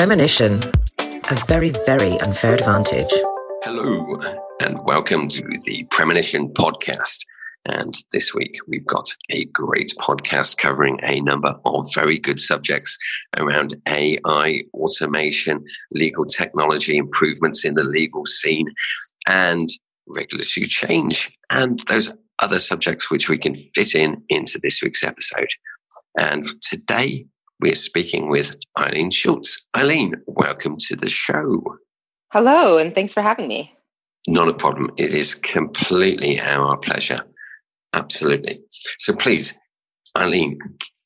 Premonition. A very, very unfair advantage. Hello, and welcome to the Premonition podcast. And this week we've got a great podcast covering a number of very good subjects around AI, automation, legal technology, improvements in the legal scene, and regulatory change, and those other subjects which we can fit in into this week's episode. And today we're speaking with Eileen Schultz. Eileen, welcome to the show. Hello, and thanks for having me. Not a problem. It is completely our pleasure. Absolutely. So please, Eileen,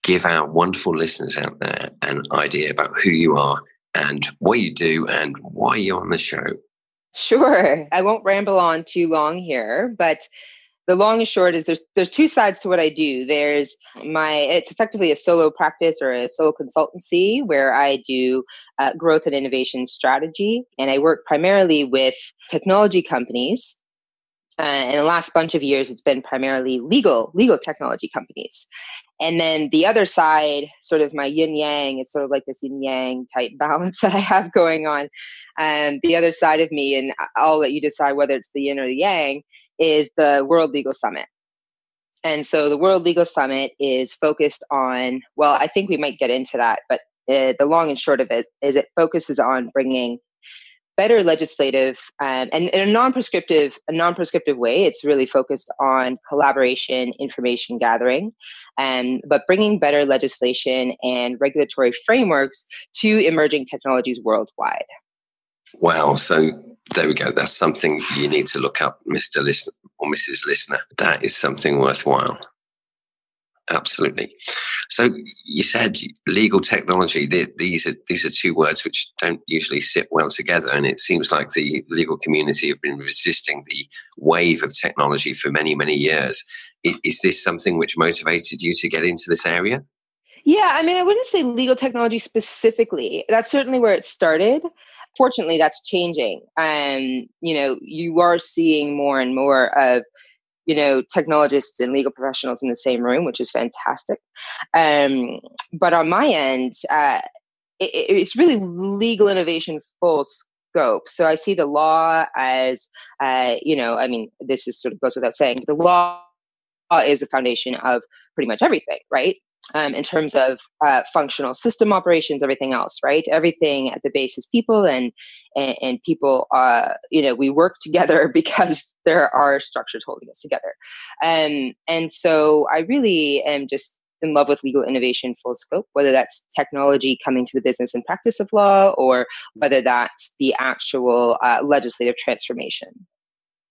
give our wonderful listeners out there an idea about who you are and what you do and why you're on the show. Sure. I won't ramble on too long here, but the long and short is there's there's two sides to what I do. There's my it's effectively a solo practice or a solo consultancy where I do uh, growth and innovation strategy, and I work primarily with technology companies uh, in the last bunch of years, it's been primarily legal legal technology companies. And then the other side, sort of my yin yang, it's sort of like this yin yang type balance that I have going on. And the other side of me, and I'll let you decide whether it's the yin or the yang, is the World Legal Summit. And so the World Legal Summit is focused on, well, I think we might get into that, but uh, the long and short of it is it focuses on bringing better legislative um, and in a non-prescriptive a non-prescriptive way it's really focused on collaboration information gathering and but bringing better legislation and regulatory frameworks to emerging technologies worldwide wow so there we go that's something you need to look up mr listener or mrs listener that is something worthwhile absolutely. So you said legal technology. These are these are two words which don't usually sit well together, and it seems like the legal community have been resisting the wave of technology for many many years. Is this something which motivated you to get into this area? Yeah, I mean, I wouldn't say legal technology specifically. That's certainly where it started. Fortunately, that's changing, and you know, you are seeing more and more of you know technologists and legal professionals in the same room which is fantastic. Um, but on my end uh, it, it's really legal innovation full scope. So i see the law as uh, you know i mean this is sort of goes without saying the law is the foundation of pretty much everything right um, in terms of uh, functional system operations, everything else, right? Everything at the base is people, and and, and people, uh, you know, we work together because there are structures holding us together, and um, and so I really am just in love with legal innovation full scope, whether that's technology coming to the business and practice of law, or whether that's the actual uh, legislative transformation.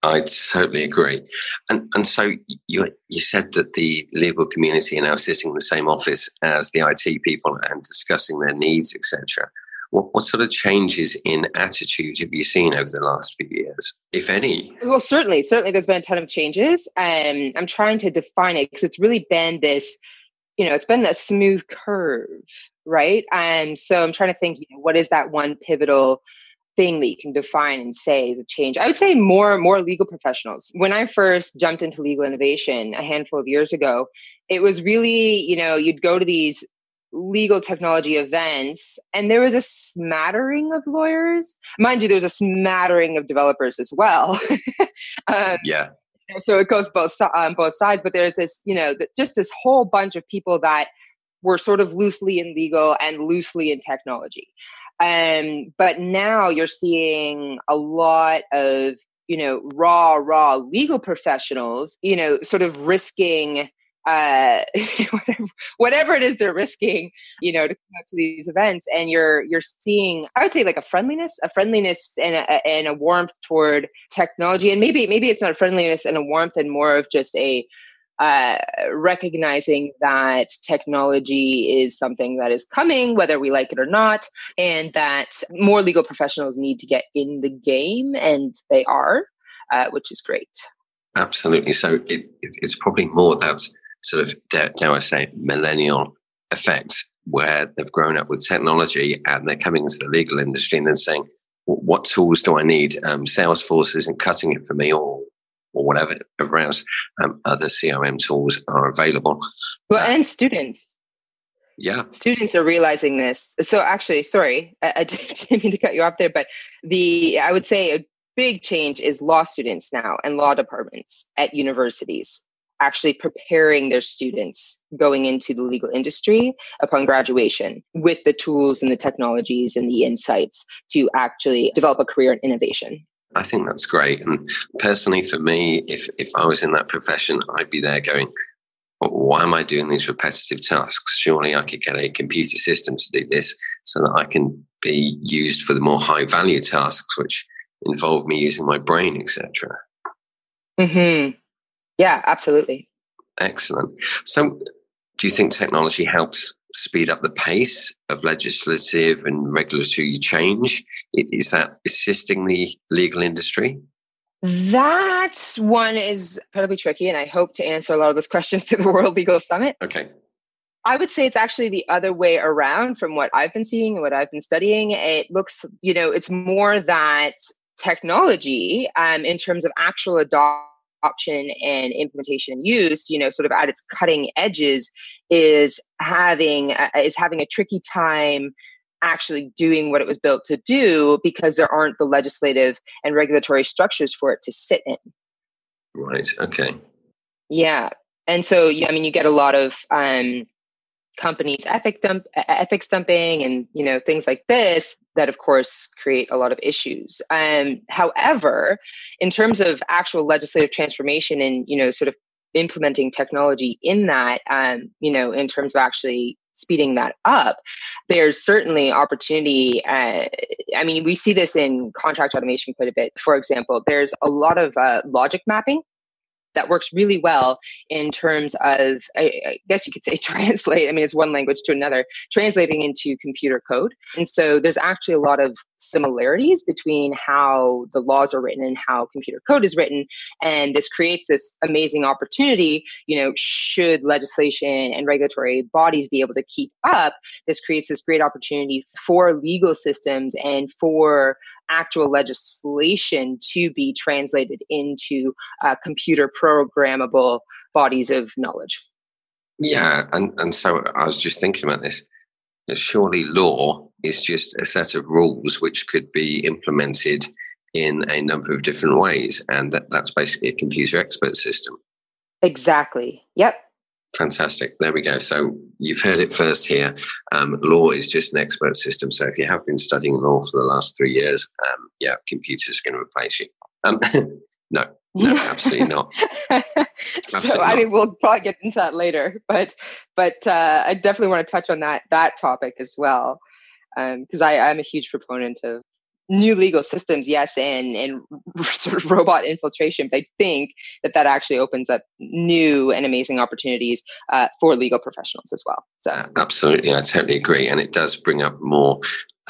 I totally agree. And and so you you said that the legal community are now sitting in the same office as the IT people and discussing their needs, etc. What, what sort of changes in attitude have you seen over the last few years, if any? Well, certainly, certainly, there's been a ton of changes. Um, I'm trying to define it because it's really been this, you know, it's been a smooth curve, right? And so I'm trying to think, you know, what is that one pivotal thing that you can define and say is a change. I would say more more legal professionals. When I first jumped into legal innovation a handful of years ago, it was really, you know, you'd go to these legal technology events and there was a smattering of lawyers. Mind you, there was a smattering of developers as well. um, yeah. So it goes both on both sides, but there's this, you know, just this whole bunch of people that were sort of loosely in legal and loosely in technology. Um, but now you're seeing a lot of, you know, raw, raw legal professionals, you know, sort of risking uh whatever, whatever it is they're risking you know to come out to these events. And you're you're seeing i would say like a friendliness a friendliness and a, and a warmth toward technology. And maybe maybe it's not a friendliness and a warmth and more of just a uh, recognizing that technology is something that is coming, whether we like it or not, and that more legal professionals need to get in the game, and they are, uh, which is great. Absolutely. So it, it, it's probably more that sort of, dare, I say, millennial effect where they've grown up with technology and they're coming into the legal industry and then saying, what tools do I need? Um, Salesforce isn't cutting it for me, or or whatever else um, other CRM tools are available. Well, uh, and students. Yeah. Students are realizing this. So actually, sorry, I, I didn't mean to cut you off there, but the I would say a big change is law students now and law departments at universities actually preparing their students going into the legal industry upon graduation with the tools and the technologies and the insights to actually develop a career in innovation. I think that's great. And personally, for me, if, if I was in that profession, I'd be there going, why am I doing these repetitive tasks? Surely I could get a computer system to do this so that I can be used for the more high value tasks, which involve me using my brain, etc. Hmm. Yeah, absolutely. Excellent. So, do you think technology helps speed up the pace of legislative and regulatory change? Is that assisting the legal industry? That one is incredibly tricky, and I hope to answer a lot of those questions to the World Legal Summit. Okay. I would say it's actually the other way around from what I've been seeing and what I've been studying. It looks, you know, it's more that technology um, in terms of actual adoption and implementation and use, you know, sort of at its cutting edges, is having uh, is having a tricky time actually doing what it was built to do because there aren't the legislative and regulatory structures for it to sit in. Right. Okay. Yeah. And so, yeah, I mean, you get a lot of um, companies ethic dump, ethics dumping and you know things like this that of course create a lot of issues um, however in terms of actual legislative transformation and you know sort of implementing technology in that um, you know in terms of actually speeding that up, there's certainly opportunity. Uh, I mean, we see this in contract automation quite a bit. For example, there's a lot of uh, logic mapping that works really well in terms of I, I, guess you could say translate i mean it's one language to another translating into computer code. And so there's actually a lot of similarities between how the laws are written and how computer code is written. And this creates this amazing opportunity you know should legislation and regulatory bodies be able to keep up this creates this great opportunity for legal systems and for actual legislation to be translated into uh, computer programmable bodies of knowledge. Yeah, and, and so I was just thinking about this. Surely law is just a set of rules which could be implemented in a number of different ways, and that, that's basically a computer expert system. Exactly. Yep. Fantastic. There we go. So you've heard it first here. Um, law is just an expert system. So if you have been studying law for the last three years, um, yeah, computers are going to replace you. Um, no, no, absolutely not. absolutely so I mean, we'll probably get into that later, but but uh, I definitely want to touch on that that topic as well because um, I'm a huge proponent of new legal systems, yes, and and sort of robot infiltration. But I think that that actually opens up new and amazing opportunities uh, for legal professionals as well. So absolutely, I totally agree, and it does bring up more.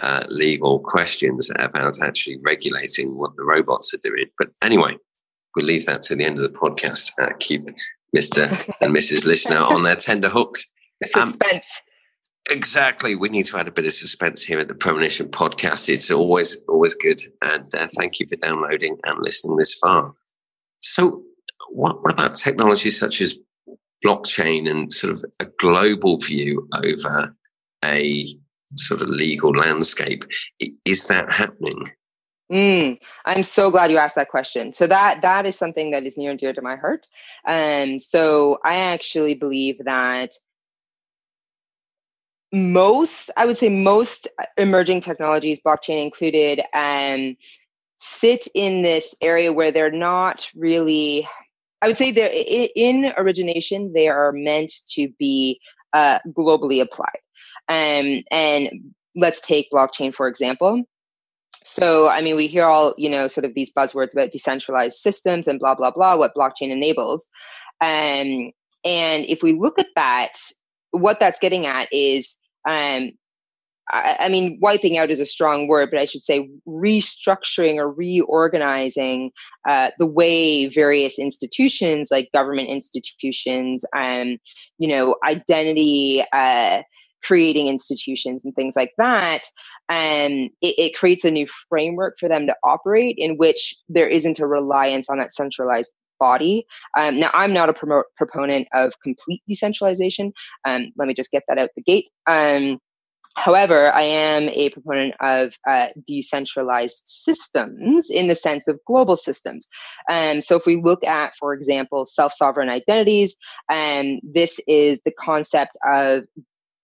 Uh, legal questions about actually regulating what the robots are doing. But anyway, we'll leave that to the end of the podcast. Uh, keep Mr. and Mrs. Listener on their tender hooks. Suspense. Um, Exactly. We need to add a bit of suspense here at the Premonition podcast. It's always, always good. And uh, thank you for downloading and listening this far. So, what, what about technologies such as blockchain and sort of a global view over a sort of legal landscape? Is that happening? Mm, I'm so glad you asked that question. So that that is something that is near and dear to my heart. And so I actually believe that most i would say most emerging technologies blockchain included um, sit in this area where they're not really i would say they're in origination they are meant to be uh, globally applied um, and let's take blockchain for example so i mean we hear all you know sort of these buzzwords about decentralized systems and blah blah blah what blockchain enables. Um, and if we look at that what that's getting at is um, I, I, mean, wiping out is a strong word, but I should say restructuring or reorganizing uh, the way various institutions, like government institutions, um, you know, identity uh, creating institutions and things like that, and it, it, creates a new framework for them to operate in which there isn't a reliance on that centralized body. Um, now, I'm not a proponent of complete decentralization. Um, let me just get that out the gate. Um, However, I am a proponent of uh, decentralized systems in the sense of global systems. Um, so, if we look at, for example, self sovereign identities, um, this is the concept of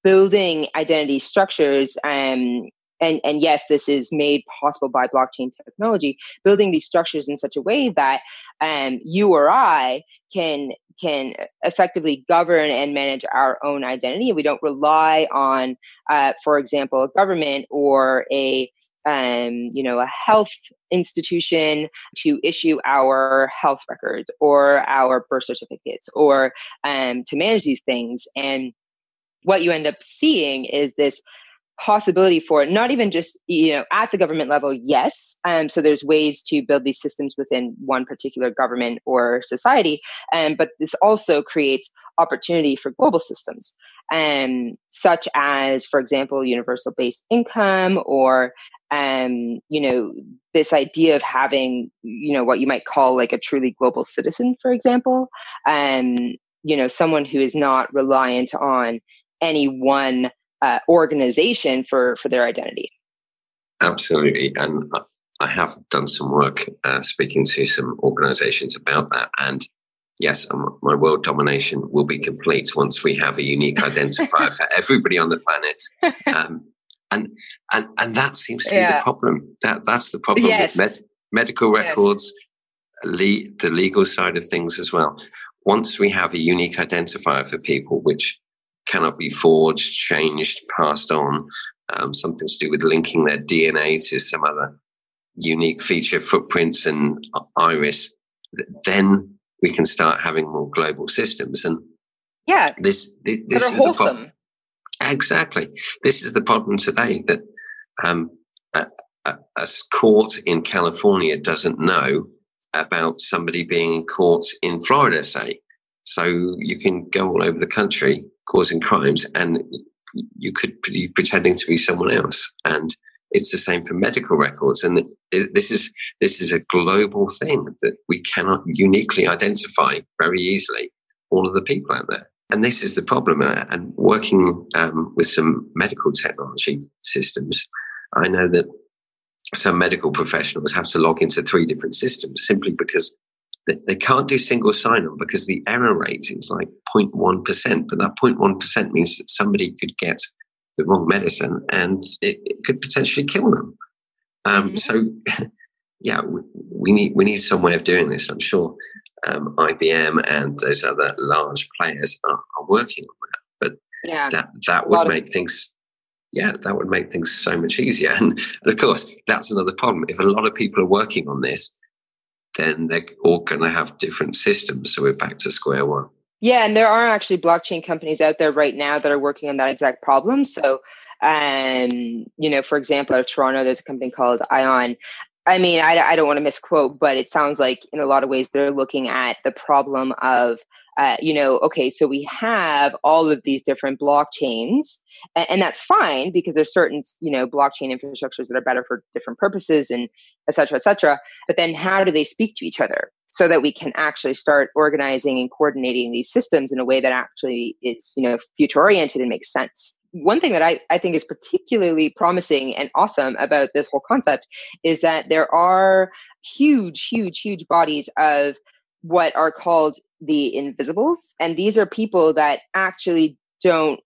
building identity structures um, and and yes this is made possible by blockchain technology building these structures in such a way that um, you or i can can effectively govern and manage our own identity we don't rely on uh, for example a government or a um, you know, a health institution to issue our health records or our birth certificates or um, to manage these things. And what you end up seeing is this possibility for it, not even just you know at the government level yes. Um, so there's ways to build these systems within one particular government or society. Um, but this also creates opportunity for global systems um, such as for example universal base income or um, you know this idea of having you know what you might call like a truly global citizen for example. Um, you know someone who is not reliant on any one uh, organization for for their identity. Absolutely, and I have done some work uh, speaking to some organizations about that. And yes, um, my world domination will be complete once we have a unique identifier for everybody on the planet. Um, and and and that seems to be yeah. the problem. That that's the problem yes. with med- medical records, yes. le- the legal side of things as well. Once we have a unique identifier for people, which cannot be forged, changed, passed on. Um, something to do with linking their DNA to some other unique feature, footprints and iris. Then we can start having more global systems. And yeah, this this, this is wholesome. the problem. Exactly, this is the problem today that um, a, a, a court in California doesn't know about somebody being in courts in Florida, say. So you can go all over the country causing crimes, and you could be pretending to be someone else. And it's the same for medical records. And this is this is a global thing that we cannot uniquely identify very easily all of the people out there. And this is the problem. Uh, and working um, with some medical technology systems, I know that some medical professionals have to log into three different systems simply because they can't do single sign-on because the error rate is like 0.1%, but that 0.1% means that somebody could get the wrong medicine and it, it could potentially kill them. Um, mm-hmm. So, yeah, we, we, need we need some way of doing this. I'm sure um, IBM and those other large players are, are working on that. But yeah, that that would make of- things yeah, that would make things so much easier. And, and, of course, that's another problem. If a lot of people are working on this, then they're all going to have different systems. So we're back to square one. Yeah, and there are actually blockchain companies out there right now that are working on that exact problem. So, um, you know, for example, out of Toronto, there's a company called Aion. I mean, I, I don't want to misquote, but it sounds like in a lot of ways they're looking at the problem of uh, you know, okay, so we have all of these different blockchains, and, and, that's fine because there's certain, you know, blockchain infrastructures that are better for different purposes and et cetera, et cetera. But then how do they speak to each other so that we can actually start organizing and coordinating these systems in a way that actually is, you know, future oriented and makes sense? One thing that I, I think is particularly promising and awesome about this whole concept is that there are huge, huge, huge bodies of what are called the invisibles and these are people that actually don't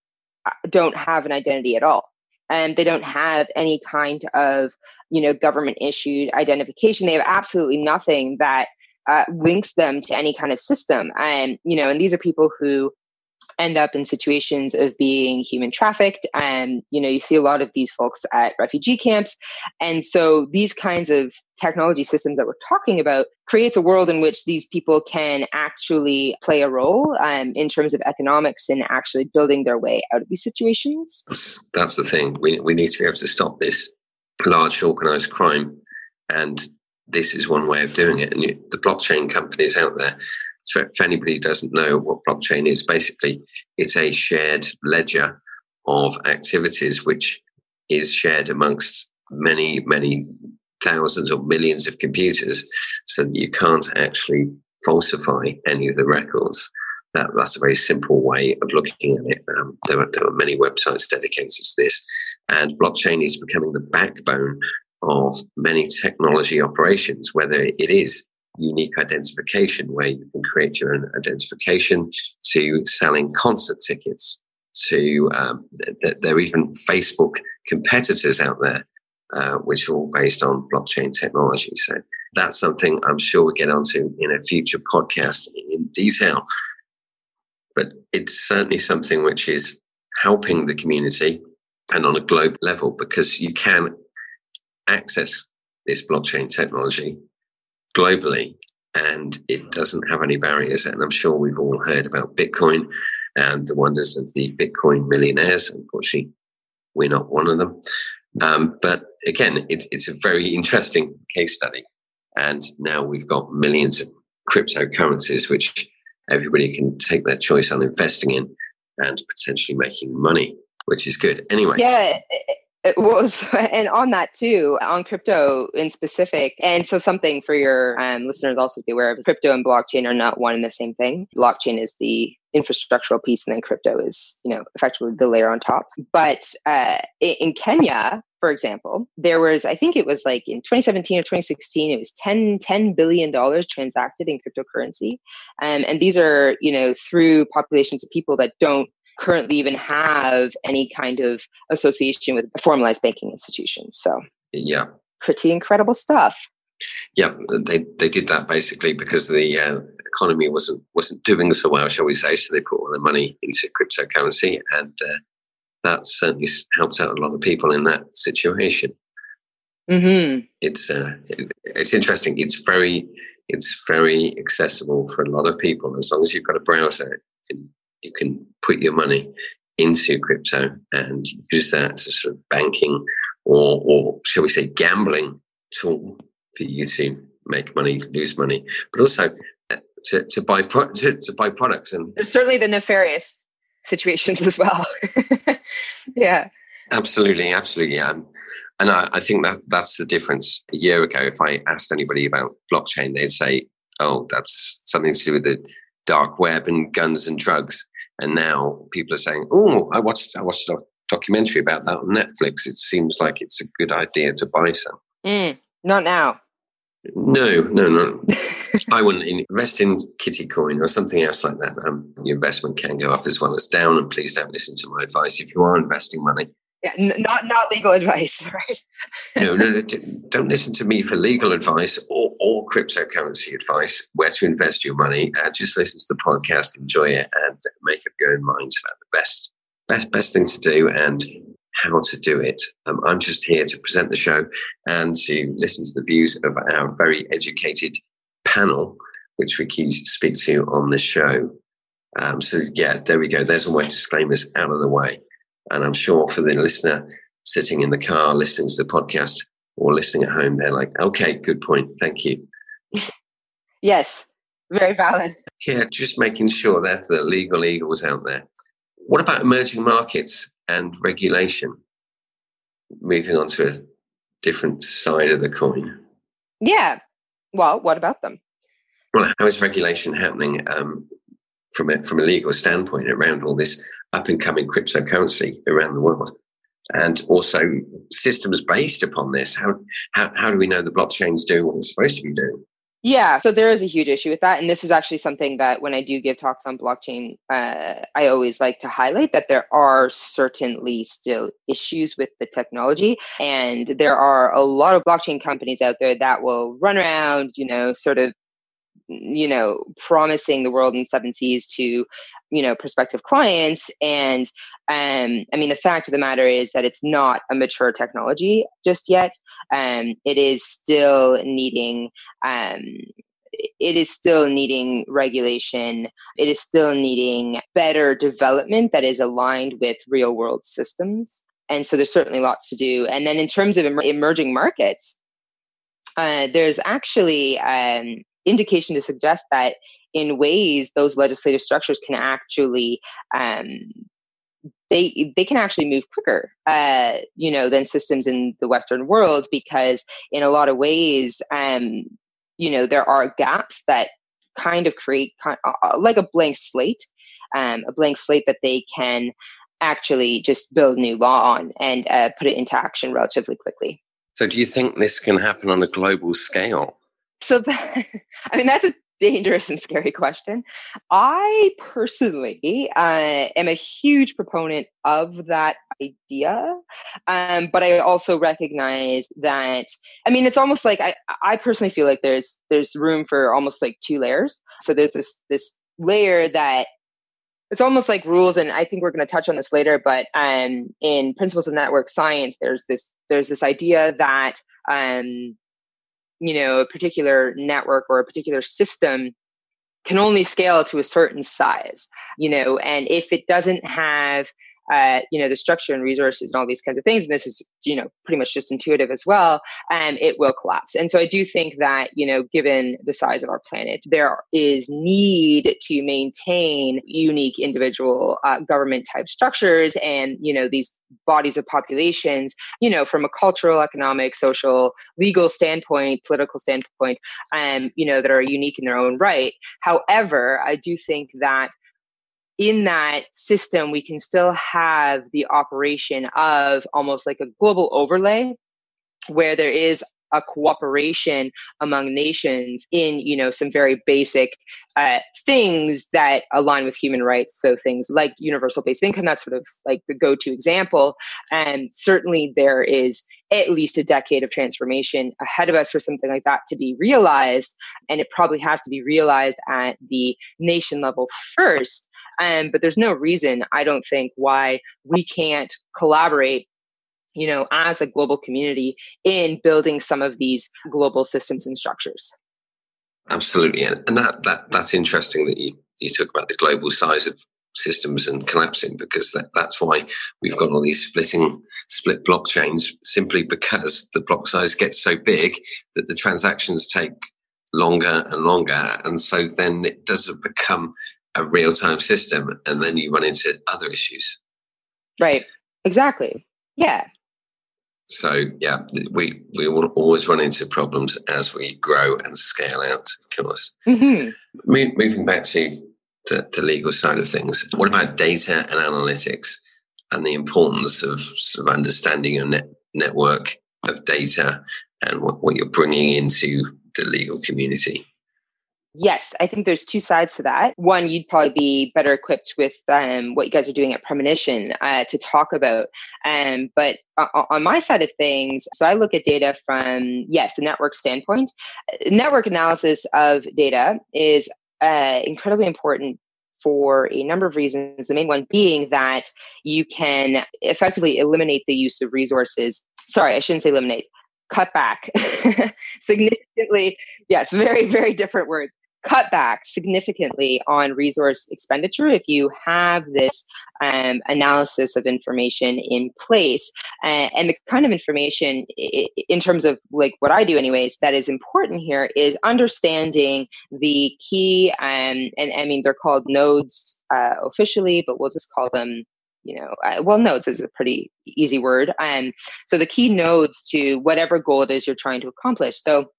uh, don't have an identity at all. And they don't have any kind of you know government issued identification. They have absolutely nothing that uh, links them to any kind of system. And you know and these are people who end up in situations of being human trafficked. And you know you see a lot of these folks at refugee camps. And so these kinds of technology systems that we're talking about creates a world in which these people can actually play a role um, in terms of economics and actually building their way out of these situations. That's, that's the thing. We, we need to be able to stop this large organized crime. And this is one way of doing it. And you, the blockchain companies out there so if anybody doesn't know what blockchain is, basically it's a shared ledger of activities which is shared amongst many, many thousands or millions of computers so that you can't actually falsify any of the records. That, that's a very simple way of looking at it. Um, there, are, there are many websites dedicated to this, and blockchain is becoming the backbone of many technology operations, whether it is unique identification, where you can create your own identification, to selling concert tickets, to um, th- there are even Facebook competitors out there, uh, which are all based on blockchain technology. So that's something I'm sure we'll get onto in a future podcast in detail. But it's certainly something which is helping the community and on a global level because you can access this blockchain technology globally and it doesn't have any barriers. And I'm sure we've all heard about Bitcoin and the wonders of the Bitcoin millionaires. Unfortunately, we're not one of them. Um, but again, it, it's a very interesting case study. And now we've got millions of cryptocurrencies, which everybody can take their choice on investing in and potentially making money, which is good. Anyway. Yeah. It was, and on that too, on crypto in specific. And so, something for your um, listeners also to be aware of crypto and blockchain are not one and the same thing. Blockchain is the infrastructural piece, and then crypto is, you know, effectively the layer on top. But uh, in Kenya, for example, there was, I think it was like in 2017 or 2016, it was 10, $10 billion transacted in cryptocurrency. Um, and these are, you know, through populations of people that don't currently even have any kind of association with formalized banking institutions. So, yeah, pretty incredible stuff. Yeah, they they did that basically because the uh, economy wasn't wasn't doing so well, shall we say? So they put all their money into cryptocurrency, and uh, that certainly helps out a lot of people in that situation. Mm-hmm. It's uh, it, it's interesting. It's very it's very accessible for a lot of people as long as you've got a browser. Can, you can put your money into crypto and use that as a sort of banking or or shall we say gambling tool for you to make money, lose money, but also uh, to, to buy pro- to, to buy products and there's certainly the nefarious situations as well. yeah. Absolutely, absolutely. Um, and I, I, think that that's the difference. A year ago, if I asked anybody about blockchain, they'd say, "Oh, that's something to do with the dark web and guns and drugs." And now people are saying, "Oh, I watched I watched a documentary about that on Netflix. It seems like it's a good idea to buy some." Mm, not now. No, no, no. I wouldn't invest in Kitty Coin or something else like that. Um, your investment can go up as well as down, and please don't listen to my advice if you are investing money. Yeah, n- not not legal advice, right? no, no, no, don't listen to me for legal advice or, or cryptocurrency advice. Where to invest your money? Uh, just listen to the podcast, enjoy it, and make up your own minds about the best best best thing to do and how to do it. Um, I'm just here to present the show and to listen to the views of our very educated panel, which we keep speak to on this show. Um, so yeah, there we go. There's all my disclaimers out of the way. And I'm sure for the listener sitting in the car listening to the podcast or listening at home, they're like, okay, good point. Thank you. yes, very valid. Yeah, just making sure that the legal eagles out there. What about emerging markets and regulation? Moving on to a different side of the coin. Yeah. Well, what about them? Well, how is regulation happening um, from a, from a legal standpoint around all this up and coming cryptocurrency around the world? And also systems based upon this. How, how, how do we know the blockchain's doing what it's supposed to be doing? Yeah, so there is a huge issue with that. And this is actually something that when I do give talks on blockchain, uh, I always like to highlight that there are certainly still issues with the technology. And there are a lot of blockchain companies out there that will run around, you know, sort of you know promising the world in seven seas to you know prospective clients. And um, i mean the fact of the matter is that it's not a mature technology just yet. Um, it is still needing um, it is still needing regulation. It is still needing better development that is aligned with real world systems. And so there's certainly lots to do. And then in terms of emerging markets uh, there's actually um, indication to suggest that in ways those legislative structures can actually um, they they can actually move quicker uh, you know than systems in the western world because in a lot of ways um, you know there are gaps that kind of create kind of, uh, uh, like a blank slate, um, a blank slate that they can actually just build new law on and uh, put it into action relatively quickly. So, do you think this can happen on a global scale? So, that, I mean, that's a dangerous and scary question. I personally uh, am a huge proponent of that idea, um, but I also recognize that. I mean, it's almost like I, I personally feel like there's there's room for almost like two layers. So there's this this layer that it's almost like rules and i think we're going to touch on this later but um, in principles of network science there's this there's this idea that um, you know a particular network or a particular system can only scale to a certain size you know and if it doesn't have uh, you know the structure and resources and all these kinds of things and this is you know pretty much just intuitive as well and it will collapse. And so i do think that you know given the size of our planet there is need to maintain unique individual uh, government type structures and you know these bodies of populations you know from a cultural economic social legal standpoint political standpoint um you know that are unique in their own right. However i do think that in that system, we can still have the operation of almost like a global overlay where there is a cooperation among nations in you know some very basic uh, things that align with human rights. So things like universal basic income that's sort of like the go-to example. And certainly there is at least a decade of transformation ahead of us for something like that to be realized. And it probably has to be realized at the nation level first um, but there's no reason, I don't think, why we can't collaborate you know, as a global community in building some of these global systems and structures. Absolutely, and that that that's interesting that you you talk about the global size of systems and collapsing because that, that's why we've got all these splitting split blockchains simply because the block size gets so big that the transactions take longer and longer and so then it doesn't become a real time system, and then you run into other issues. Right. Exactly. Yeah. So yeah, we we will always run into problems as we grow and scale out. Of course. Mm-hmm. moving back to the, the legal side of things, what about data and analytics and the importance of sort of understanding your net, network of data and what, what you're bringing into the legal community? Yes, I think there's two sides to that. One, you'd probably be better equipped with um, what you guys are doing at Premonition uh, to talk about. Um, but on my side of things, so I look at data from, yes, the network standpoint. Network analysis of data is uh, incredibly important for a number of reasons. The main one being that you can effectively eliminate the use of resources. Sorry, I shouldn't say eliminate, cut back significantly. Yes, very, very different words cut back significantly on resource expenditure if you have this um, analysis of information in place uh, and the kind of information in terms of like what i do anyways that is important here is understanding the key um, and i mean they're called nodes uh, officially but we'll just call them you know, uh, well, nodes is a pretty easy word. And um, so the key nodes to whatever goal it is you're trying to accomplish. So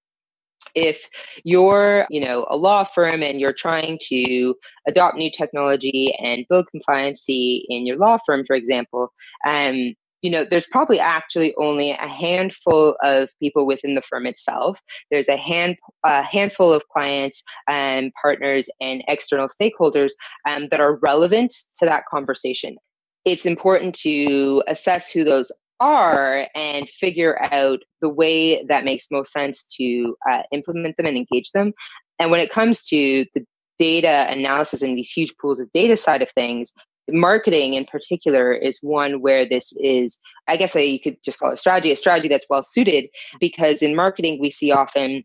if you're you know a law firm and you're trying to adopt new technology and build compliancy in your law firm for example um, you know there's probably actually only a handful of people within the firm itself. There's a hand a handful of clients and partners and external stakeholders um, that are relevant to that conversation. It's important to assess who those are and figure out the way that makes most sense to uh, implement them and engage them. And when it comes to the data analysis and these huge pools of data side of things, marketing in particular is one where this is, I guess you could just call it strategy, a strategy that's well suited because in marketing, we see often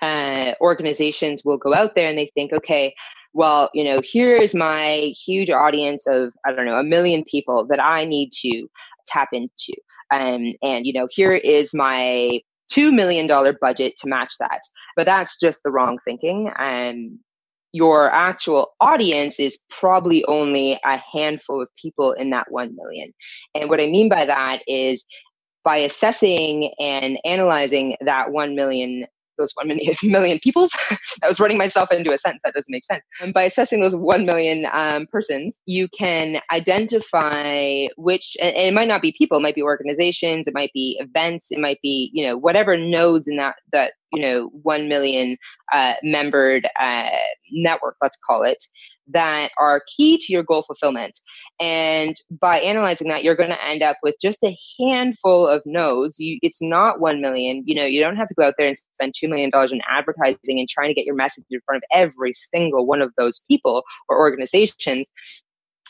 uh, organizations will go out there and they think, okay, well, you know, here is my huge audience of, I don't know, a million people that I need to tap into. Um, and, you know, here is my $2 million budget to match that. But that's just the wrong thinking. And your actual audience is probably only a handful of people in that 1 million. And what I mean by that is by assessing and analyzing that 1 million those 1 million, peoples. I was running myself into a sentence that doesn't make sense. And by assessing those 1 million um, persons, you can identify which, and it might not be people, it might be organizations, it might be events, it might be, you know, whatever nodes in that, that you know, 1 million uh, membered uh, network, let's call it, that are key to your goal fulfillment. And by analyzing that, you're going to end up with just a handful of nodes. You, it's not 1 million. You know, you don't have to go out there and spend $2 million in advertising and trying to get your message in front of every single one of those people or organizations.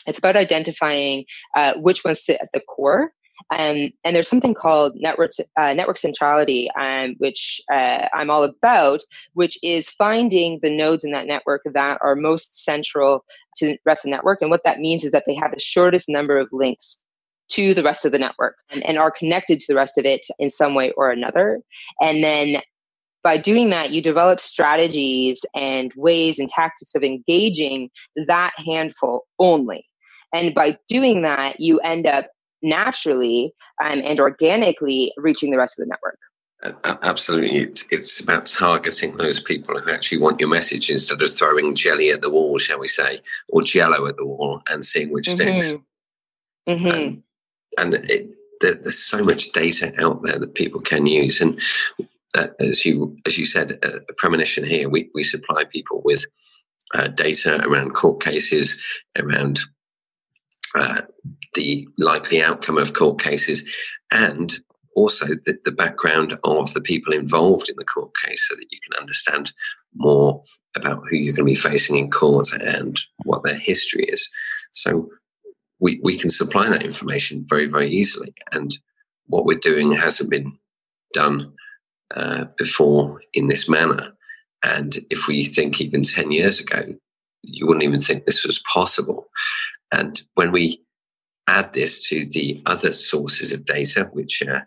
It's about identifying uh, which ones sit at the core um, and there's something called network, uh, network centrality, um, which uh, I'm all about, which is finding the nodes in that network that are most central to the rest of the network. And what that means is that they have the shortest number of links to the rest of the network and, and are connected to the rest of it in some way or another. And then by doing that, you develop strategies and ways and tactics of engaging that handful only. And by doing that, you end up naturally um, and organically reaching the rest of the network. Absolutely. It's, it's about targeting those people who actually want your message instead of throwing jelly at the wall, shall we say, or jello at the wall and seeing which mm-hmm. sticks. Mm-hmm. And, and it, there, there's so much data out there that people can use. And uh, as you as you said, uh, a premonition here, we, we supply people with uh, data around court cases, around uh, the likely outcome of court cases and also the, the, background of the people involved in the court case so that you can understand more about who you're going to be facing in court and what their history is. So we, we can supply that information very, very easily. And what we're doing hasn't been done uh, before in this manner. And if we think even 10 years ago, you wouldn't even think this was possible. And when we add this to the other sources of data, which uh,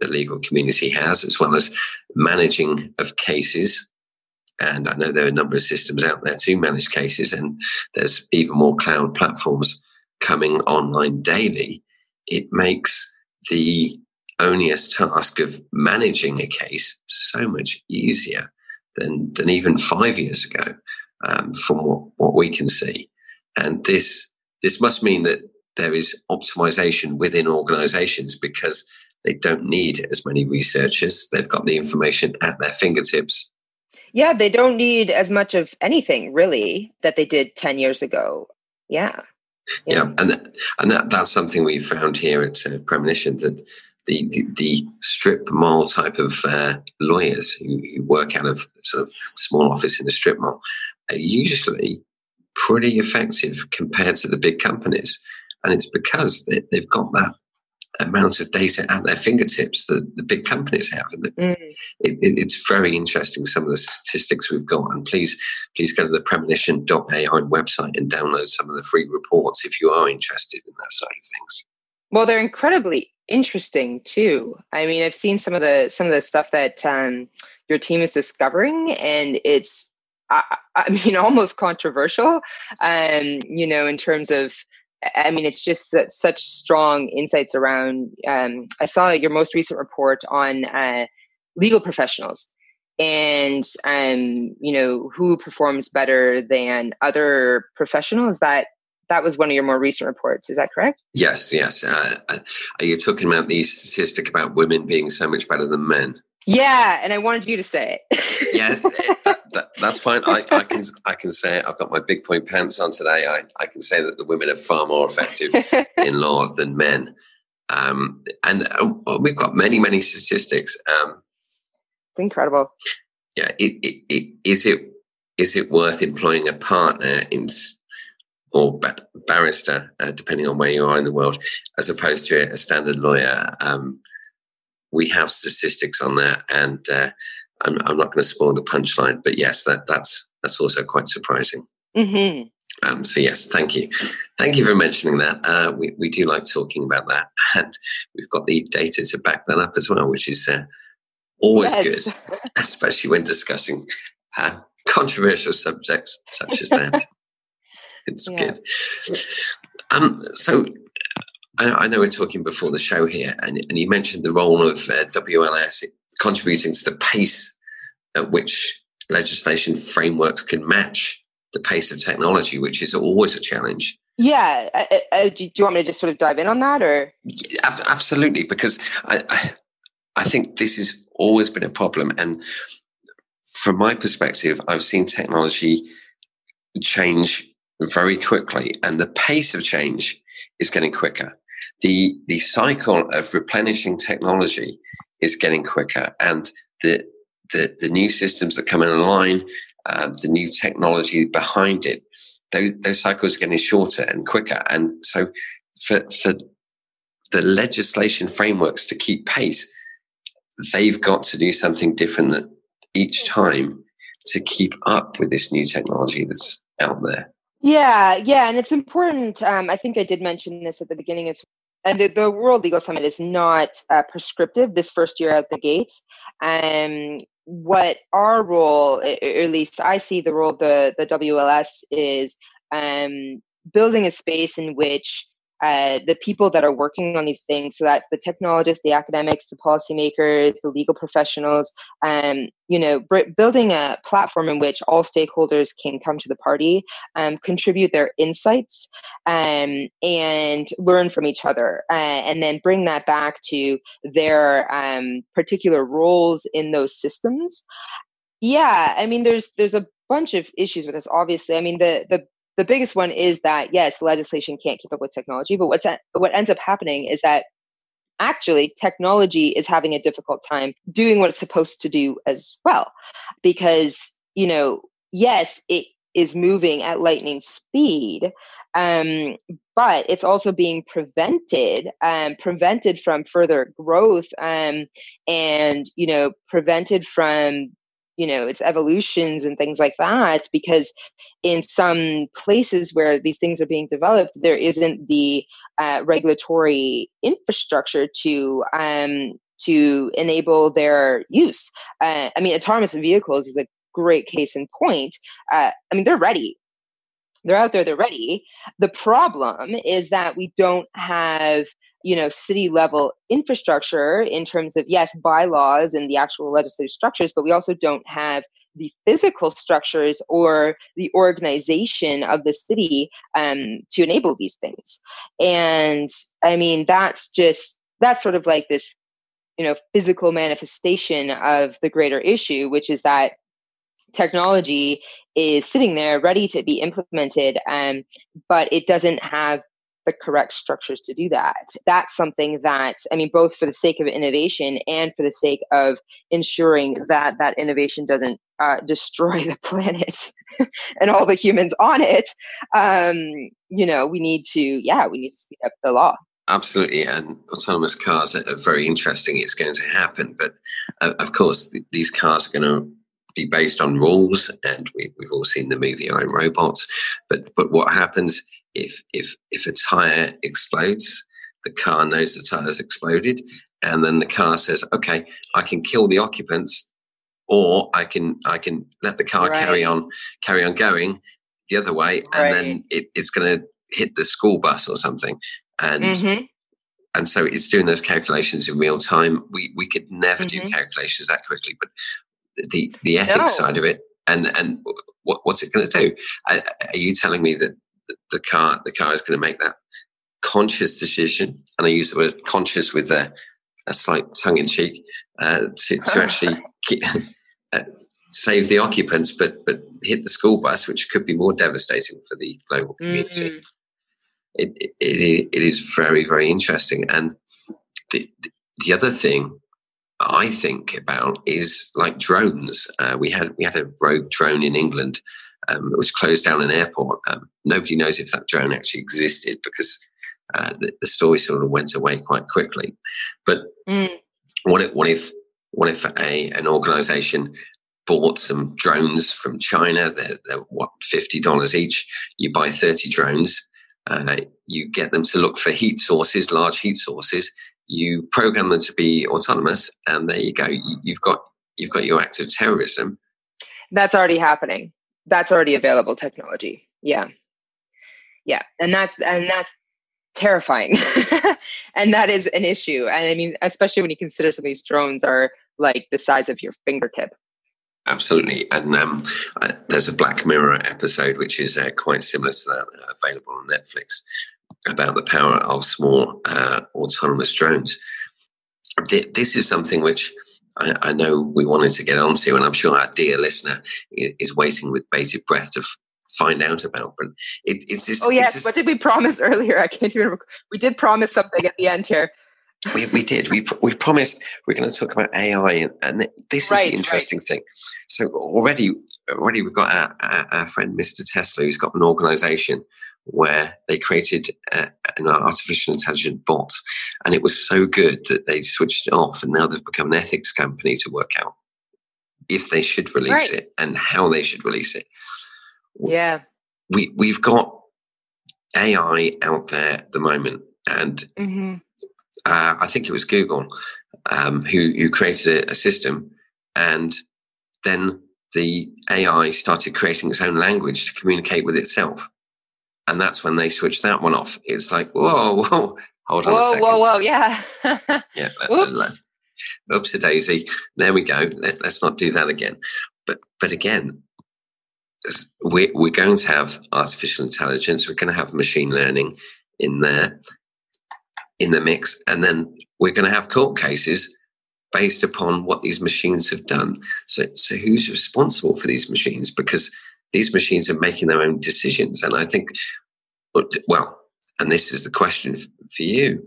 the legal community has, as well as managing of cases. And I know there are a number of systems out there to manage cases, and there's even more cloud platforms coming online daily. It makes the onerous task of managing a case so much easier than, than even five years ago, um, from what, what we can see. And this this must mean that there is optimization within organizations because they don't need as many researchers. They've got the information at their fingertips. Yeah, they don't need as much of anything really that they did 10 years ago. Yeah. Yeah, yeah and that, and that that's something we found here at uh, Premonition that the, the, the, strip mall type of uh, lawyers who, who, work out of sort of small office in a strip mall are usually pretty effective compared to the big companies. And it's because they, have got that amount of data at their fingertips that the big companies have. And mm. it, it, it's very interesting, some of the statistics we've got. And please, please go to the premonition.ai website and download some of the free reports if you are interested in that side of things. Well, they're incredibly interesting too. I mean, I've seen some of the some of the stuff that um, your team is discovering, and it's I, I mean, almost controversial. Um, you know, in terms of, I mean, it's just such strong insights around. Um, I saw your most recent report on uh, legal professionals and um, you know who performs better than other professionals. That that was one of your more recent reports. Is that correct? Yes yes. Uh, are you talking about the statistic about women being so much better than men yeah, and I wanted you to say it. yeah, that, that, that's fine. I, I, can I can say it. I've got my big point pants on today. I, I can say that the women are far more effective in law than men, um, and uh, we've got many many statistics. Um, it's incredible. Yeah, it, it, it, is it is it worth employing a partner in or ba- barrister, uh, depending on where you are in the world, as opposed to a standard lawyer? Um, we have statistics on that, and uh, I'm, I'm, not going to spoil the punchline, but yes, that that's that's also quite surprising. Mm-hmm. Um, so yes, thank you, thank you for mentioning that. Uh, we we do like talking about that, and we've got the data to back that up as well, which is uh, always yes. good, especially when discussing uh, controversial subjects such as that. it's yeah. good. Um, so I, I, know we're talking before the show here, and, and you mentioned the role of uh, WLS contributing to the pace at which legislation frameworks can match the pace of technology, which is always a challenge. Yeah. Uh, uh, do, do, you want me to just sort of dive in on that or? Yeah, absolutely, because I, I, I think this has always been a problem. And from my perspective, I've seen technology change very quickly, and the pace of change is getting quicker. The, the cycle of replenishing technology is getting quicker, and the, the, the new systems that come in line, uh, the new technology behind it, those, those cycles are getting shorter and quicker. And so, for, for the legislation frameworks to keep pace, they've got to do something different each time to keep up with this new technology that's out there. Yeah, yeah, and it's important. Um, I think I did mention this at the beginning. It's and the, the World Legal Summit is not uh, prescriptive this first year out the gates. Um, what our role, at least I see the role of the the WLS is um, building a space in which uh, the people that are working on these things, so that's the technologists, the academics, the policymakers, the legal professionals, um, you know, b- building a platform in which all stakeholders can come to the party, um, contribute their insights, um, and learn from each other, uh, and then bring that back to their um, particular roles in those systems. Yeah, I mean, there's there's a bunch of issues with this. Obviously, I mean, the the the biggest one is that yes, legislation can't keep up with technology, but what's what ends up happening is that actually technology is having a difficult time doing what it's supposed to do as well. Because you know yes it is moving at lightning speed um, but it's also being prevented um, prevented from further growth um, and you know prevented from you know its evolutions and things like that because in some places where these things are being developed there isn't the uh, regulatory infrastructure to um, to enable their use. Uh, i mean autonomous vehicles is a great case in point. Uh, i mean they're ready. They're out there they're ready. The problem is that we don't have you know city level infrastructure in terms of yes bylaws and the actual legislative structures but we also don't have the physical structures or the organization of the city um, to enable these things. And i mean that's just that's sort of like this you know physical manifestation of the greater issue which is that technology is sitting there ready to be implemented um, but it doesn't have the correct structures to do that. That's something that, I mean, both for the sake of innovation and for the sake of ensuring that that innovation doesn't uh, destroy the planet and all the humans on it, um, you know, we need to, yeah, we need to speed up the law. Absolutely, and autonomous cars are very interesting. It's going to happen, but uh, of course, th- these cars are going to be based on rules, and we, have all seen the movie I Robot. But but what happens if if if a tire explodes, the car knows the tire has exploded, and then the car says, "Okay, I can kill the occupants, or I can I can let the car right. carry on carry on going the other way, and right. then it, it's going to hit the school bus or something." And mm-hmm. and so it's doing those calculations in real time. We we could never mm-hmm. do calculations that quickly, but the the ethics no. side of it and and what, what's it going to do? Are, are you telling me that the car the car is going to make that conscious decision, and I use the word conscious with a, a slight tongue in cheek uh, to, to actually uh, save the occupants, but but hit the school bus, which could be more devastating for the global community. Mm-hmm. It, it, it, it is very very interesting, and the the other thing I think about is like drones. Uh, we had we had a rogue drone in England um, which closed down an airport. Um, nobody knows if that drone actually existed because uh, the, the, story sort of went away quite quickly. But mm. what if what if what if a an organisation bought some drones from China? They're, they're what fifty dollars each. You buy thirty drones. Uh, you get them to look for heat sources, large heat sources. You program them to be autonomous, and there you go. You, you've got you've got your act of terrorism. That's already happening that's already available technology. Yeah. Yeah. And that's, and that's terrifying. and that is an issue. And I mean, especially when you consider some of these drones are like the size of your fingertip. Absolutely. And um, uh, there's a Black Mirror episode which is uh, quite similar to that, uh, available on Netflix, about the power of small uh, autonomous drones. This is something which I, I, know we wanted to get onto, and I'm sure our dear listener is waiting with bated breath to f- find out about. But it, it's this. Oh yes, what did we promise earlier? I can't even. Remember. We did promise something at the end here. We, we did. We, we promised we're going to talk about AI, and, and this is right, the interesting right. thing. So already, already we've got our, our, our, friend Mr. Tesla, who's got an organization where they created a, an artificial intelligent bot, and it was so good that they switched it off, and now they've become an ethics company to work out if they should release right. it and how they should release it. Yeah, we we've got AI out there at the moment, and. Mm-hmm uh, I think it was Google, um, who, who created a, a system. And then the AI started creating its own language to communicate with itself. And that's when they switch that one off. It's like, whoa, whoa, hold on whoa, a second. Whoa, whoa, yeah. yeah, oops. oops a daisy. There we go. Let, us not do that again. But but again, we're, we're going to have artificial intelligence. We're going to have machine learning in there in the mix. And then we're going to have court cases based upon what these machines have done. So, so who's responsible for these machines? Because these machines are making their own decisions. And I think, well, and this is the question for you: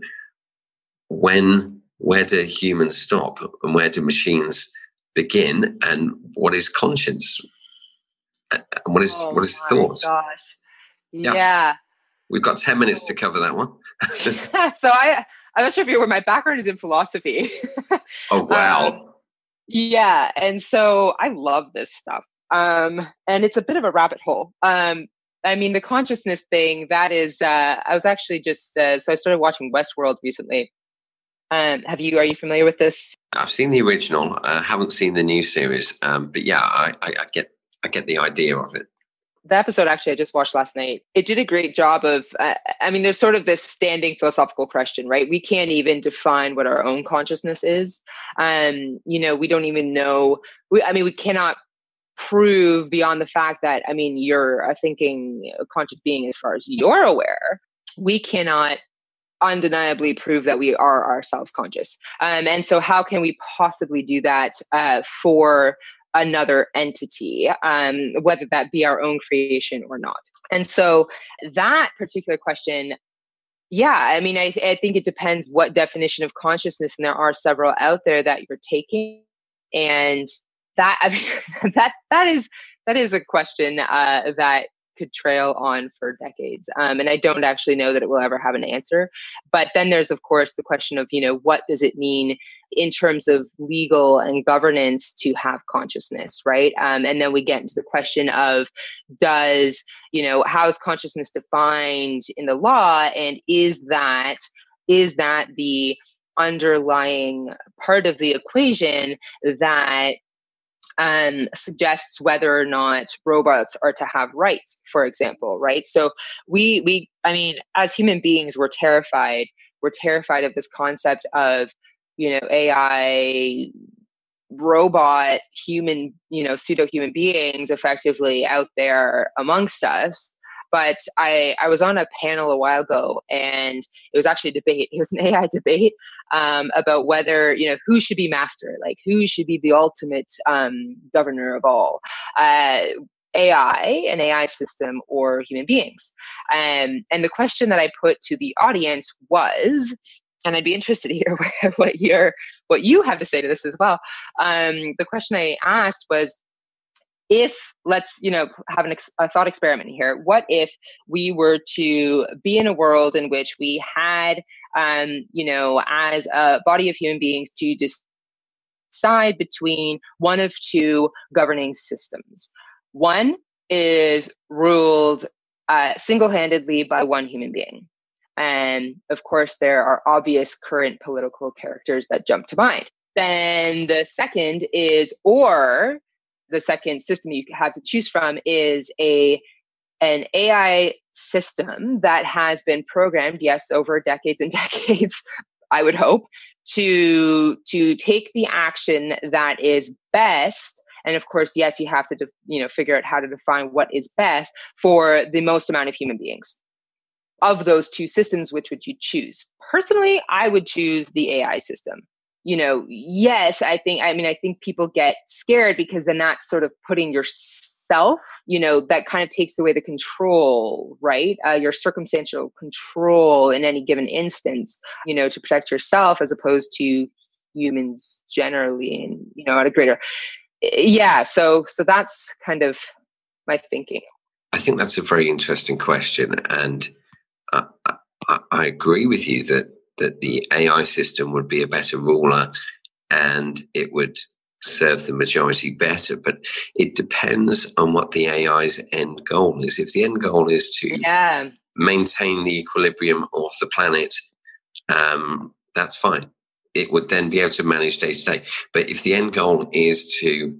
when, where do humans stop, and where do machines begin? And what is conscience? And what is oh what is thought? Gosh. Yeah. yeah. We've got ten minutes to cover that one. so I I'm not sure if you were my background is in philosophy. oh wow. Um, yeah, and so I love this stuff. Um, and it's a bit of a rabbit hole. Um, I mean, the consciousness thing that is. Uh, I was actually just uh, so I started watching Westworld recently. Um, have you? Are you familiar with this? I've seen the original. I uh, haven't seen the new series, um, but yeah, I, I, I get I get the idea of it the episode actually I just watched last night, it did a great job of, uh, I mean, there's sort of this standing philosophical question, right? We can't even define what our own consciousness is. Um, you know, we don't even know, we, I mean, we cannot prove beyond the fact that, I mean, you're a thinking a conscious being as far as you're aware. We cannot undeniably prove that we are ourselves conscious. Um, and so, how can we possibly do that uh, for another entity, um, whether that be our own creation or not. And so that particular question, yeah, I mean, I, I think it depends what definition of consciousness, and there are several out there that you're taking, and that I mean, that that is that is a question uh, that could trail on for decades. Um, and I don't actually know that it will ever have an answer. But then there's, of course, the question of, you know, what does it mean in terms of legal and governance to have consciousness, right? Um, and then we get into the question of does, you know, how is consciousness defined in the law? And is that, is that the underlying part of the equation that um, suggests whether or not robots are to have rights, for example, right? So we we I mean, as human beings, we're terrified. We're terrified of this concept of you know AI robot human you know pseudo human beings effectively out there amongst us but I, I was on a panel a while ago and it was actually a debate. It was an AI debate um, about whether, you know, who should be master, like who should be the ultimate um, governor of all. Uh, AI, an AI system, or human beings. Um, and the question that I put to the audience was, and I'd be interested to hear what your what you have to say to this as well. Um, the question I asked was, if let's you know have an ex- a thought experiment here. What if we were to be in a world in which we had um, you know as a body of human beings to decide between one of two governing systems? One is ruled uh, single-handedly by one human being. And of course there are obvious current political characters that jump to mind. Then the second is or the second system you have to choose from is a an AI system that has been programmed, yes, over decades and decades, I would hope, to to take the action that is best. And of course yes you have to de- you know figure out how to define what is best for the most amount of human beings. Of those two systems which would you choose? Personally i would choose the ai system you know yes i think i mean i think people get scared because then that's sort of putting yourself you know that kind of takes away the control right? Uh, your circumstantial control in any given instance you know to protect yourself as opposed to humans generally and you know at a greater yeah so so that's kind of my thinking. I think that's a very interesting question and I, I, I agree with you that that the ai system would be a better ruler and it would serve the majority better but it depends on what the ai's end goal is if the end goal is to yeah. maintain the equilibrium of the planet um, that's fine it would then be able to manage day to day. But if the end goal is to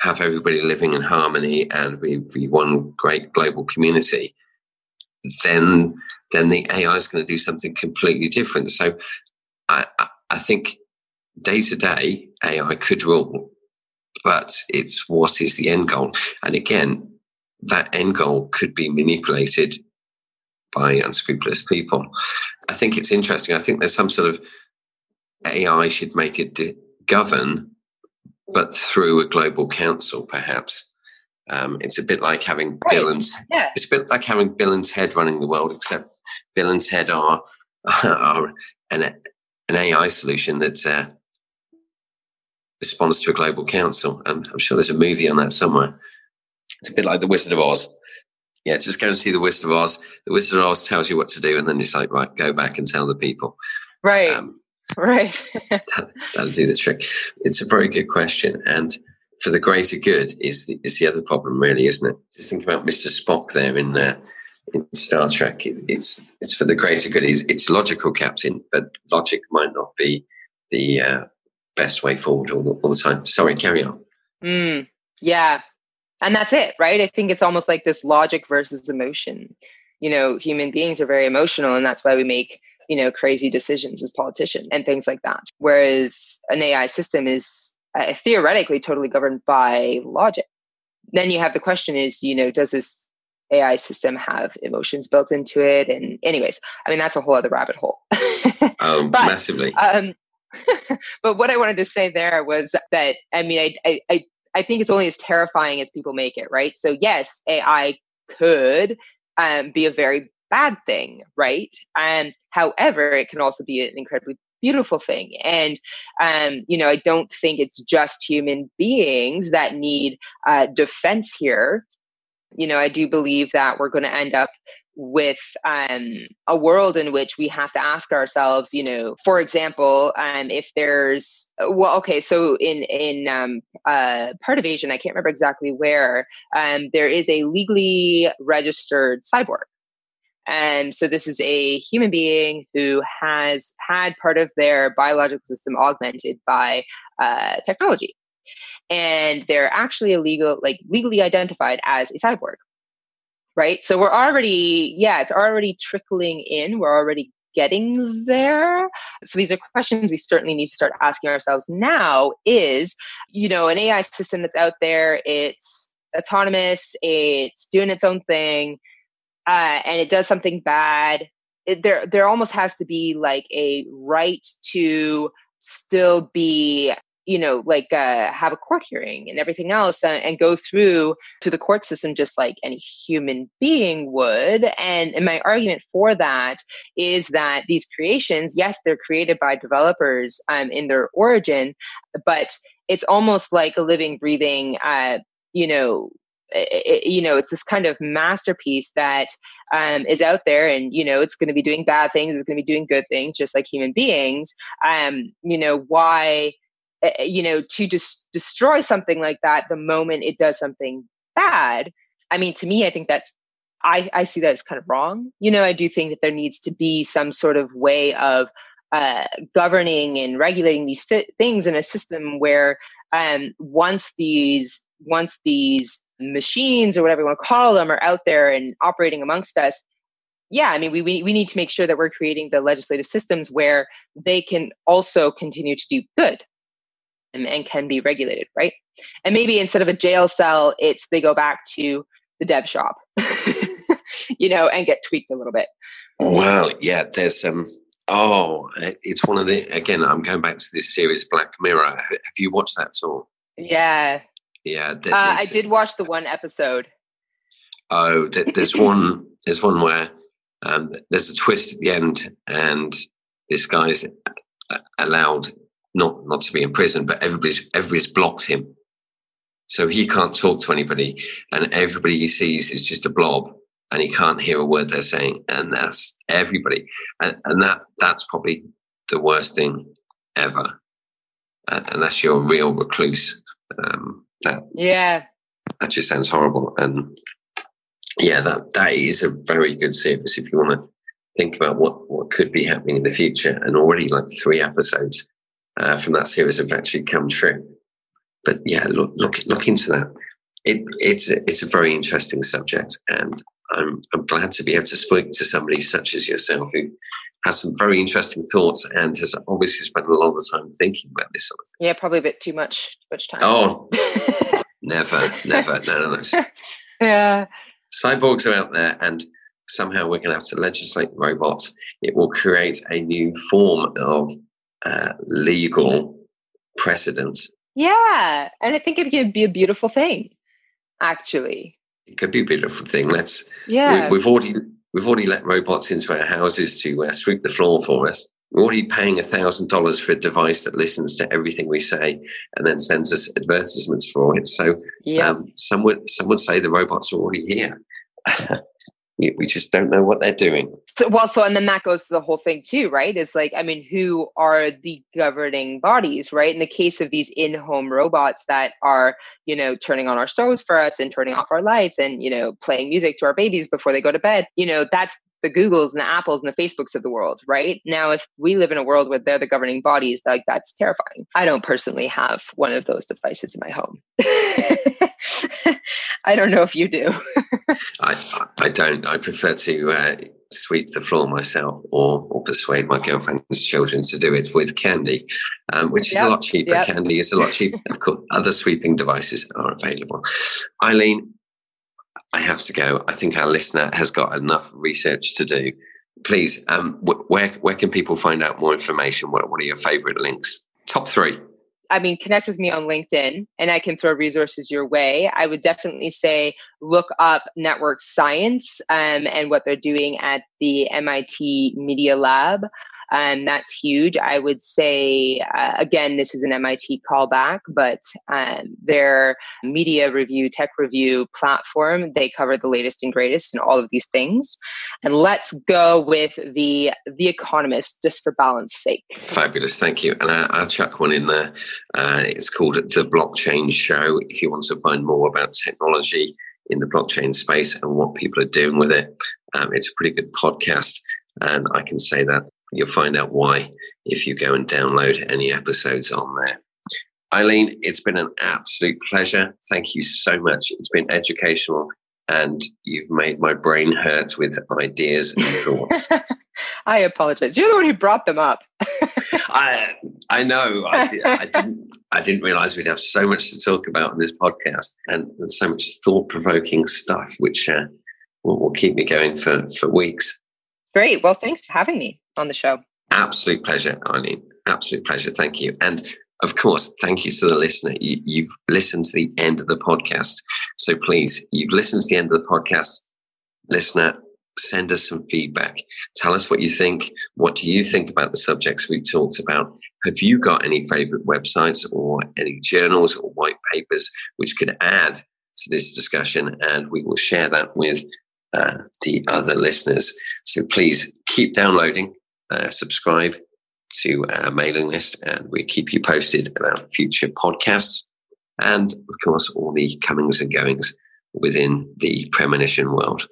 have everybody living in harmony and be, be one great global community, then then the AI is going to do something completely different. So I, I think day to day AI could rule, but it's what is the end goal? And again, that end goal could be manipulated by unscrupulous people. I think it's interesting. I think there's some sort of AI should make it govern, but through a global council, perhaps. Um, it's a bit like having right. Yeah. It's a bit like having Bill and Ted running the world, except Bill head are are an an AI solution that uh, responds to a global council. Um, I'm sure there's a movie on that somewhere. It's a bit like the Wizard of Oz. Yeah, just go and see the Wizard of Oz. The Wizard of Oz tells you what to do, and then it's like, right, go back and tell the people. Right. Um, Right. that, will do the trick. It's a very good question. And for the greater good is the, is the other problem, really, isn't it? Just think about Mr. Spock there in uh, in Star Trek. It, it's it's for the greater good. It's, it's, logical, Captain, but logic might not be the uh, best way forward all the, all the time. Sorry, carry on. Mm, yeah. And that's it, right? I think it's almost like this logic versus emotion. You know, human beings are very emotional, and that's why we make you know crazy decisions as politicians and things like that whereas an ai system is uh, theoretically totally governed by logic. Then you have the question is you know does this ai system have emotions built into it? And anyways i mean that's a whole other rabbit hole. Oh, but, massively. um, but what i wanted to say there was that i mean I, I i i think it's only as terrifying as people make it right? So yes ai could um, be a very bad thing, right? And however, it can also be an incredibly beautiful thing. And, um, you know, I don't think it's just human beings that need uh, defense here. You know, I do believe that we're going to end up with um, a world in which we have to ask ourselves, you know, for example, um, if there's well, okay, so in in um, uh, part of Asia, I can't remember exactly where, um, there is a legally registered cyborg, and so this is a human being who has had part of their biological system augmented by uh, technology. And they're actually illegal, like legally identified as a cyborg. Right. So we're already, yeah, it's already trickling in. We're already getting there. So these are questions we certainly need to start asking ourselves now is, you know, an AI system that's out there, it's autonomous, it's doing its own thing uh, and it does something bad, it, there there almost has to be like a right to still be you know like uh, have a court hearing and everything else and, and, go through to the court system just like any human being would. And, and my argument for that is that these creations yes they're created by developers um, in their origin but it's almost like a living breathing uh, you know it, you know, it's this kind of masterpiece that um, is out there, and you know, it's going to be doing bad things, it's going to be doing good things, just like human beings. Um, you know, why? Eh, eh, you know, to just destroy something like that the moment it does something bad. I mean, to me, I think that's I, I see that as kind of wrong. You know, I do think that there needs to be some sort of way of uh, governing and regulating these th- things in a system where um, once these once these machines or whatever you want to call them are out there and operating amongst us yeah i mean we, we, we need to make sure that we're creating the legislative systems where they can also continue to do good and, and can be regulated, right? And maybe instead of a jail cell, it's they go back to the dev shop, you know, and get tweaked a little bit. Well, yeah, there's um oh, it's one of the again. I'm going back to this series Black Mirror. Have you watched that at all? Yeah, yeah. Uh, I did watch the one episode. Oh, there's one. There's one where um, there's a twist at the end, and this guy's allowed not not to be in prison, but everybody's everybody's blocked him, so he can't talk to anybody, and everybody he sees is just a blob, and he can't hear a word they're saying, and that's everybody, and, and that that's probably the worst thing ever, uh, unless you're a real recluse. Um, that yeah, that just sounds horrible, and yeah, that that is a very good series if you want to think about what what could be happening in the future. And already, like three episodes uh, from that series have actually come true. But yeah, look look look into that. It, it's a, it's a very interesting subject, and I'm I'm glad to be able to speak to somebody such as yourself who has some very interesting thoughts and has obviously spent a lot of time thinking about this sort of thing. Yeah, probably a bit too much too much time. Oh, never, never, no, no, no. Yeah cyborgs are out there and somehow we're going to have to legislate robots. It will create a new form of uh, legal precedent. Yeah, and I think it could be a beautiful thing, actually. It could be a beautiful thing. Let's. Yeah. We, have already we've already let robots into our houses to uh, sweep the floor for us. We're already paying a thousand dollars for a device that listens to everything we say and then sends us advertisements for it. So yeah. um, some would some would say the robots are already here. we just don't know what they're doing. So, well, so and then that goes to the whole thing too, right? Is like, I mean, who are the governing bodies, right? In the case of these in-home robots that are, you know, turning on our stoves for us and turning off our lights and you know playing music to our babies before they go to bed, you know, that's the Googles and the Apples and the Facebooks of the world, right? Now, if we live in a world where they're the governing bodies, like that's terrifying. I don't personally have one of those devices in my home. I don't know if you do. I, I don't. I prefer to uh, sweep the floor myself or, or persuade my girlfriend's children to do it with candy, um, which is yep. a lot cheaper. Yep. Candy is a lot cheaper. of course, other sweeping devices are available. Eileen, I have to go. I think our listener has got enough research to do. Please, um, where where can people find out more information? What what are your favorite links? Top three. I mean, connect with me on LinkedIn and I can throw resources your way. I would definitely say look up network science um, and what they're doing at the MIT Media Lab and that's huge. I would say, uh, again, this is an MIT callback, but um, their media review, tech review platform, they cover the latest and greatest in all of these things. And let's go with the The Economist, just for balance sake. Fabulous, thank you. And I, will chuck one in there. Uh, it's called The Blockchain Show. If you want to find more about technology in the blockchain space and what people are doing with it, um, it's a pretty good podcast. And I can say that You'll find out why if you go and download any episodes on there. Eileen, it's been an absolute pleasure. Thank you so much. It's been educational and you've made my brain hurt with ideas and thoughts. I apologize. You're the one who brought them up. I I know. I, did, I didn't. I didn't realize we'd have so much to talk about on this podcast and, and so much thought provoking stuff, which uh, will, will keep me going for for weeks. Great. Well, thanks for having me on the show. Absolute pleasure, Eileen. Absolute pleasure. Thank you. And of course, thank you to the listener. You, have listened to the end of the podcast. So please, you've listened to the end of the podcast. Listener, send us some feedback. Tell us what you think. What do you think about the subjects we've talked about? Have you got any favorite websites or any journals or white papers which could add to this discussion? And we will share that with uh, the other listeners. So please keep downloading, uh, subscribe to our mailing list, and we keep you posted about future podcasts and, of course, all the comings and goings within the premonition world.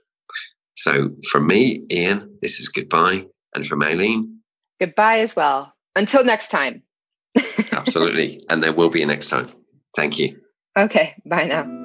So from me, Ian, this is goodbye. And from Eileen, goodbye as well. Until next time. absolutely. And there will be a next time. Thank you. Okay. Bye now.